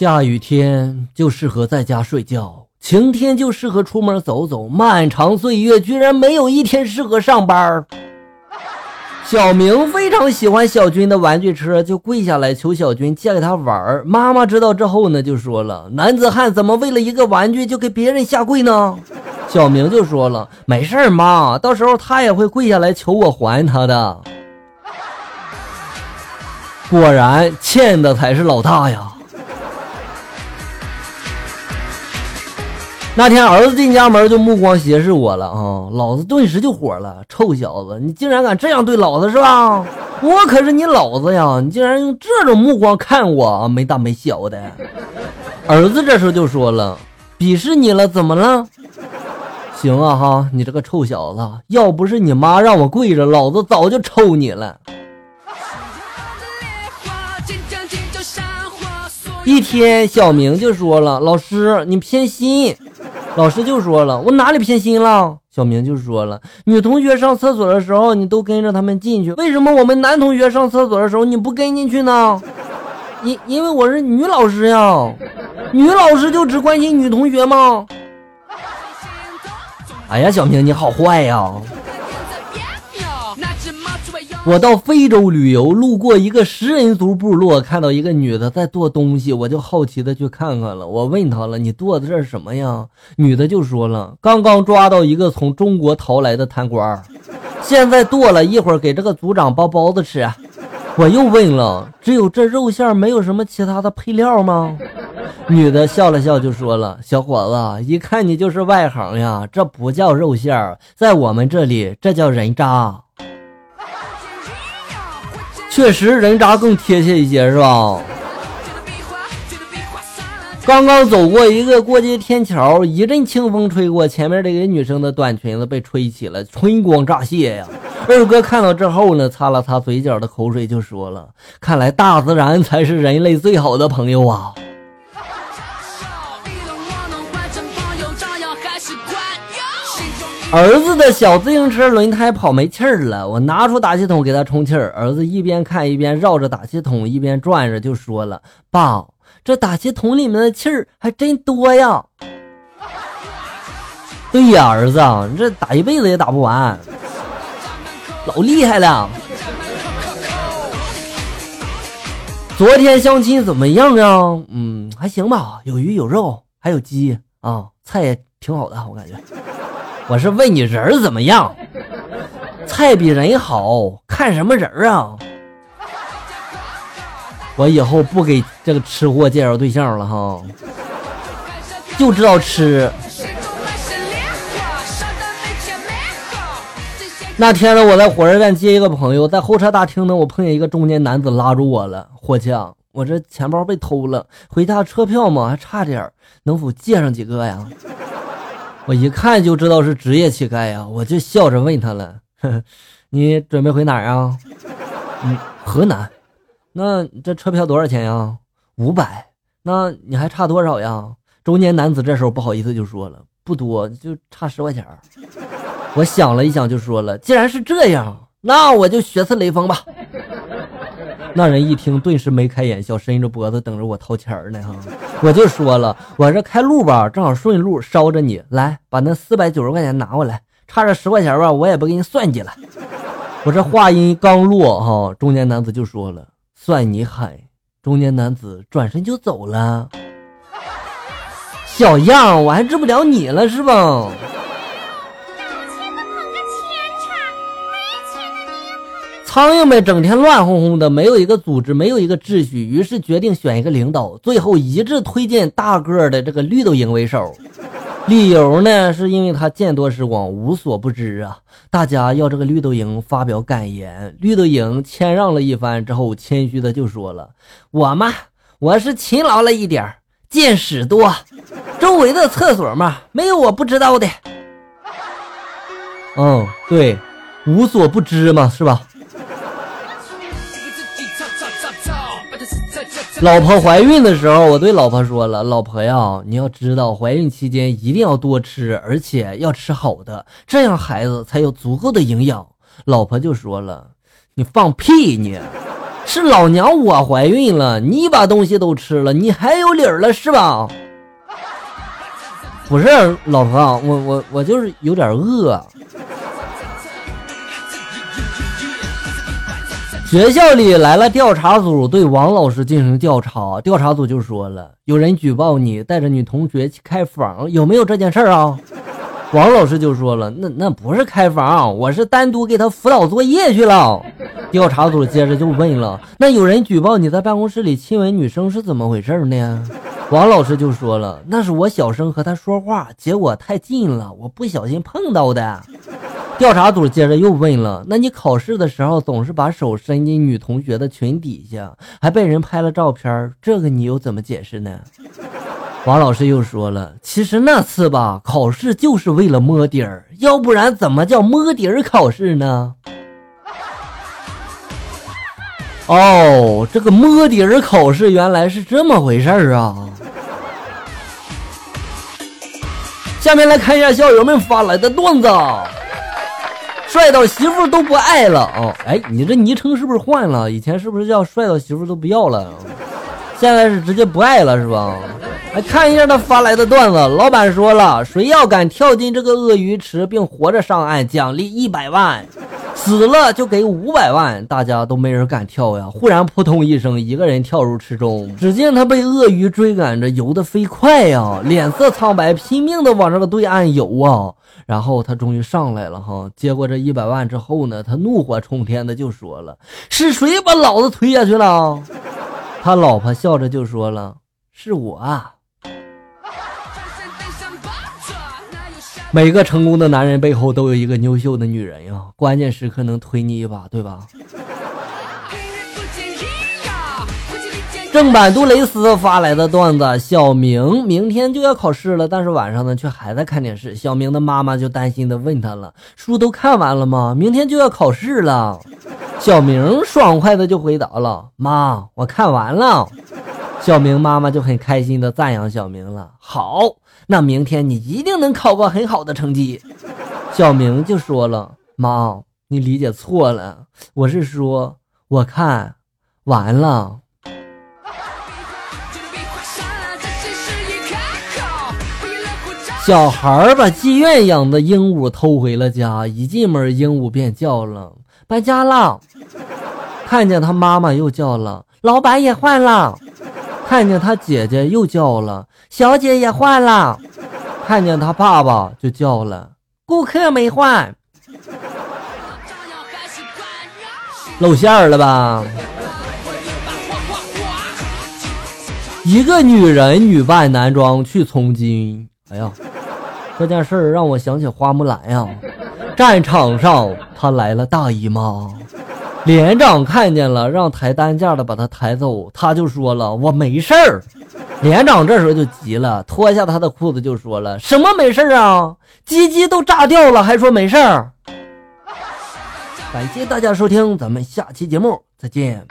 下雨天就适合在家睡觉，晴天就适合出门走走。漫长岁月居然没有一天适合上班。小明非常喜欢小军的玩具车，就跪下来求小军借给他玩儿。妈妈知道之后呢，就说了：“男子汉怎么为了一个玩具就给别人下跪呢？”小明就说了：“没事妈，到时候他也会跪下来求我还他的。”果然，欠的才是老大呀。那天儿子进家门就目光斜视我了啊！老子顿时就火了，臭小子，你竟然敢这样对老子是吧？我可是你老子呀！你竟然用这种目光看我啊！没大没小的。儿子这时候就说了：“鄙视你了，怎么了？”行啊哈，你这个臭小子，要不是你妈让我跪着，老子早就抽你了。一天，小明就说了：“老师，你偏心。”老师就说了：“我哪里偏心了？”小明就说了：“女同学上厕所的时候，你都跟着他们进去，为什么我们男同学上厕所的时候你不跟进去呢？”因因为我是女老师呀，女老师就只关心女同学吗？哎呀，小明你好坏呀！我到非洲旅游，路过一个食人族部落，看到一个女的在剁东西，我就好奇的去看看了。我问她了：“你剁的这是什么呀？”女的就说了：“刚刚抓到一个从中国逃来的贪官，现在剁了一会儿给这个族长包包子吃。”我又问了：“只有这肉馅，没有什么其他的配料吗？”女的笑了笑就说了：“小伙子，一看你就是外行呀，这不叫肉馅，在我们这里这叫人渣。”确实，人渣更贴切一些，是吧？刚刚走过一个过街天桥，一阵清风吹过，前面这个女生的短裙子被吹起了，春光乍泄呀。二哥看到之后呢，擦了擦嘴角的口水，就说了：“看来大自然才是人类最好的朋友啊。”儿子的小自行车轮胎跑没气儿了，我拿出打气筒给他充气儿。儿子一边看一边绕着打气筒一边转着，就说了：“爸，这打气筒里面的气儿还真多呀。”对呀，儿子，你这打一辈子也打不完，老厉害了。昨天相亲怎么样啊？嗯，还行吧，有鱼有肉，还有鸡啊，菜也挺好的，我感觉。我是问你人儿怎么样？菜比人好看什么人啊？我以后不给这个吃货介绍对象了哈，就知道吃。那天呢，我在火车站接一个朋友，在候车大厅呢，我碰见一个中年男子拉住我了，伙计，我这钱包被偷了，回家车票嘛还差点，能否借上几个呀？我一看就知道是职业乞丐呀，我就笑着问他了：“呵 你准备回哪儿啊？”“嗯，河南。”“那这车票多少钱呀？”“五百。”“那你还差多少呀？”中年男子这时候不好意思就说了：“不多，就差十块钱。”我想了一想就说了：“既然是这样，那我就血次雷锋吧。”那人一听，顿时眉开眼笑，伸着脖子等着我掏钱呢。哈，我就说了，我这开路吧，正好顺路捎着你，来把那四百九十块钱拿过来，差这十块钱吧，我也不给你算计了。我这话音刚落，哈，中年男子就说了：“算你狠。”中年男子转身就走了。小样，我还治不了你了是吧？苍蝇们整天乱哄哄的，没有一个组织，没有一个秩序，于是决定选一个领导，最后一致推荐大个儿的这个绿豆蝇为首。理由呢，是因为他见多识广，无所不知啊。大家要这个绿豆蝇发表感言，绿豆蝇谦让了一番之后，谦虚的就说了：“我嘛，我是勤劳了一点见识多，周围的厕所嘛，没有我不知道的。”嗯，对，无所不知嘛，是吧？老婆怀孕的时候，我对老婆说了：“老婆呀，你要知道，怀孕期间一定要多吃，而且要吃好的，这样孩子才有足够的营养。”老婆就说了：“你放屁！你是老娘我怀孕了，你把东西都吃了，你还有理儿了是吧？不是，老婆，我我我就是有点饿。学校里来了调查组，对王老师进行调查。调查组就说了，有人举报你带着女同学去开房，有没有这件事儿啊？王老师就说了，那那不是开房，我是单独给他辅导作业去了。调查组接着就问了，那有人举报你在办公室里亲吻女生是怎么回事呢？王老师就说了，那是我小声和她说话，结果太近了，我不小心碰到的。调查组接着又问了，那你考试的时候总是把手伸进女同学的裙底下，还被人拍了照片，这个你又怎么解释呢？王老师又说了，其实那次吧，考试就是为了摸底儿，要不然怎么叫摸底儿考试呢？哦，这个摸底儿考试原来是这么回事儿啊！下面来看一下校友们发来的段子，帅到媳妇都不爱了哦！哎，你这昵称是不是换了？以前是不是叫帅到媳妇都不要了？现在是直接不爱了是吧？来看一下他发来的段子。老板说了，谁要敢跳进这个鳄鱼池并活着上岸，奖励一百万；死了就给五百万。大家都没人敢跳呀。忽然扑通一声，一个人跳入池中。只见他被鳄鱼追赶着，游得飞快呀，脸色苍白，拼命的往这个对岸游啊。然后他终于上来了哈，接过这一百万之后呢，他怒火冲天的就说了：“是谁把老子推下去了？”他老婆笑着就说了：“是我。”每个成功的男人背后都有一个优秀的女人呀，关键时刻能推你一把，对吧？正版杜蕾斯发来的段子：小明明天就要考试了，但是晚上呢却还在看电视。小明的妈妈就担心的问他了：“书都看完了吗？明天就要考试了。”小明爽快的就回答了：“妈，我看完了。”小明妈妈就很开心的赞扬小明了：“好。”那明天你一定能考个很好的成绩。小明就说了：“妈，你理解错了，我是说我看完了。”小孩把妓院养的鹦鹉偷回了家，一进门鹦鹉便叫了：“搬家了。”看见他妈妈又叫了：“老板也换了。”看见他姐姐又叫了，小姐也换了；看见他爸爸就叫了，顾客没换，露馅儿了吧？一个女人女扮男装去从军，哎呀，这件事儿让我想起花木兰呀。战场上她来了大姨妈。连长看见了，让抬担架的把他抬走，他就说了：“我没事儿。”连长这时候就急了，脱下他的裤子就说了：“什么没事啊？鸡鸡都炸掉了，还说没事儿？”感谢大家收听，咱们下期节目再见。